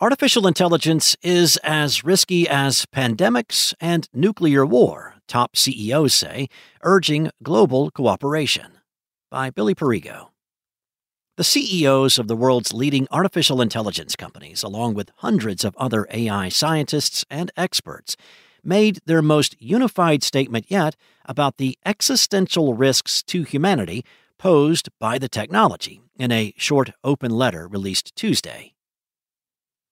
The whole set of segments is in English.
Artificial intelligence is as risky as pandemics and nuclear war, top CEOs say, urging global cooperation. By Billy Perrigo. The CEOs of the world's leading artificial intelligence companies, along with hundreds of other AI scientists and experts, made their most unified statement yet about the existential risks to humanity posed by the technology in a short open letter released Tuesday.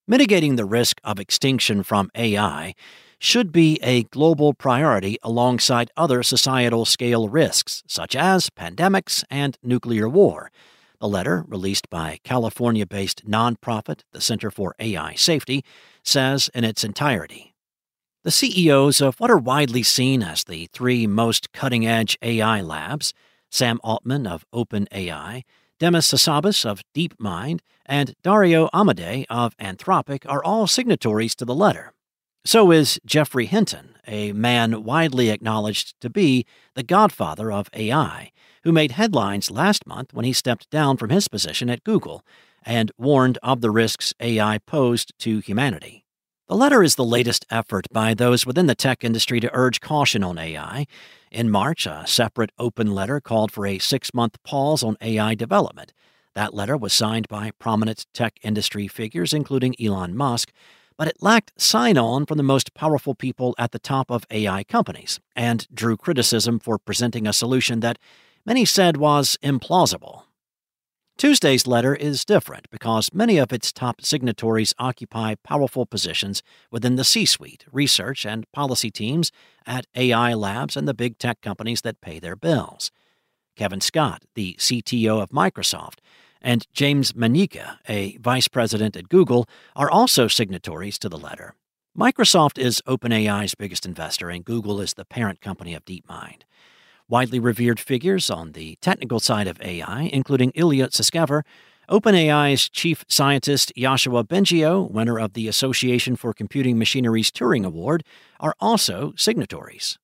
Mitigating the risk of extinction from AI should be a global priority alongside other societal scale risks, such as pandemics and nuclear war. The letter, released by California based nonprofit, the Center for AI Safety, says in its entirety. The CEOs of what are widely seen as the three most cutting edge AI labs, Sam Altman of OpenAI, Demis Hassabis of DeepMind, and Dario Amodei of Anthropic are all signatories to the letter. So is Geoffrey Hinton, a man widely acknowledged to be the godfather of AI, who made headlines last month when he stepped down from his position at Google and warned of the risks AI posed to humanity. The letter is the latest effort by those within the tech industry to urge caution on AI, in March, a separate open letter called for a six month pause on AI development. That letter was signed by prominent tech industry figures, including Elon Musk, but it lacked sign on from the most powerful people at the top of AI companies and drew criticism for presenting a solution that many said was implausible. Tuesday's letter is different because many of its top signatories occupy powerful positions within the C suite, research, and policy teams at AI labs and the big tech companies that pay their bills. Kevin Scott, the CTO of Microsoft, and James Manyika, a vice president at Google, are also signatories to the letter. Microsoft is OpenAI's biggest investor, and Google is the parent company of DeepMind. Widely revered figures on the technical side of AI, including Ilya Sutskever, OpenAI's chief scientist Yoshua Bengio, winner of the Association for Computing Machinery's Turing Award, are also signatories.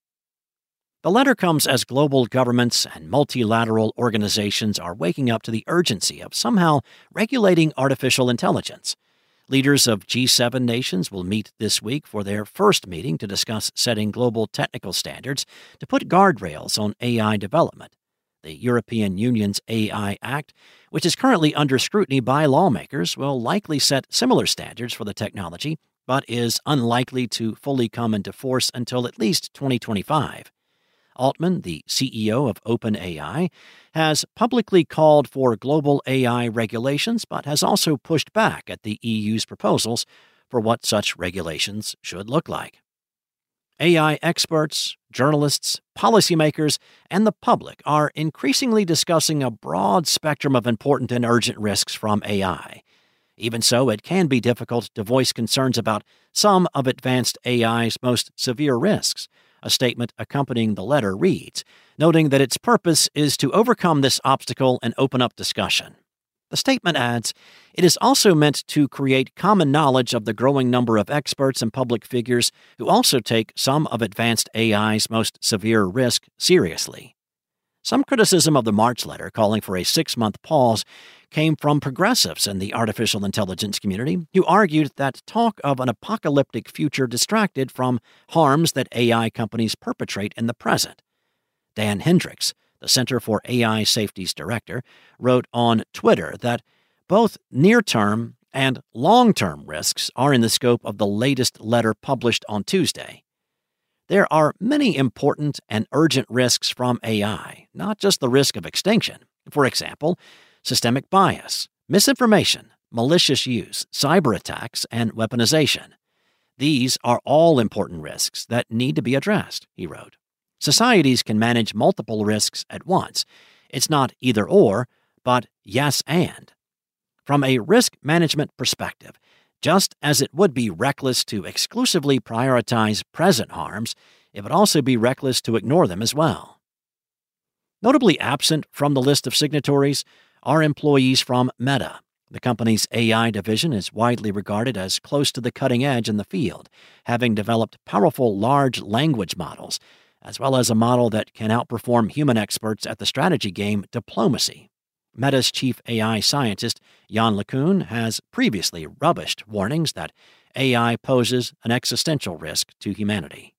The letter comes as global governments and multilateral organizations are waking up to the urgency of somehow regulating artificial intelligence. Leaders of G7 nations will meet this week for their first meeting to discuss setting global technical standards to put guardrails on AI development. The European Union's AI Act, which is currently under scrutiny by lawmakers, will likely set similar standards for the technology, but is unlikely to fully come into force until at least 2025. Altman, the CEO of OpenAI, has publicly called for global AI regulations, but has also pushed back at the EU's proposals for what such regulations should look like. AI experts, journalists, policymakers, and the public are increasingly discussing a broad spectrum of important and urgent risks from AI. Even so, it can be difficult to voice concerns about some of advanced AI's most severe risks, a statement accompanying the letter reads, noting that its purpose is to overcome this obstacle and open up discussion. The statement adds, it is also meant to create common knowledge of the growing number of experts and public figures who also take some of advanced AI's most severe risk seriously. Some criticism of the March letter calling for a six month pause came from progressives in the artificial intelligence community who argued that talk of an apocalyptic future distracted from harms that AI companies perpetrate in the present. Dan Hendrycks, the Center for AI Safety's director, wrote on Twitter that both near term and long term risks are in the scope of the latest letter published on Tuesday. There are many important and urgent risks from AI, not just the risk of extinction. For example, systemic bias, misinformation, malicious use, cyber attacks, and weaponization. These are all important risks that need to be addressed, he wrote. Societies can manage multiple risks at once. It's not either or, but yes and. From a risk management perspective, just as it would be reckless to exclusively prioritize present harms, it would also be reckless to ignore them as well. Notably absent from the list of signatories are employees from Meta. The company's AI division is widely regarded as close to the cutting edge in the field, having developed powerful large language models, as well as a model that can outperform human experts at the strategy game diplomacy. Meta's chief AI scientist, Yann LeCun, has previously rubbished warnings that AI poses an existential risk to humanity.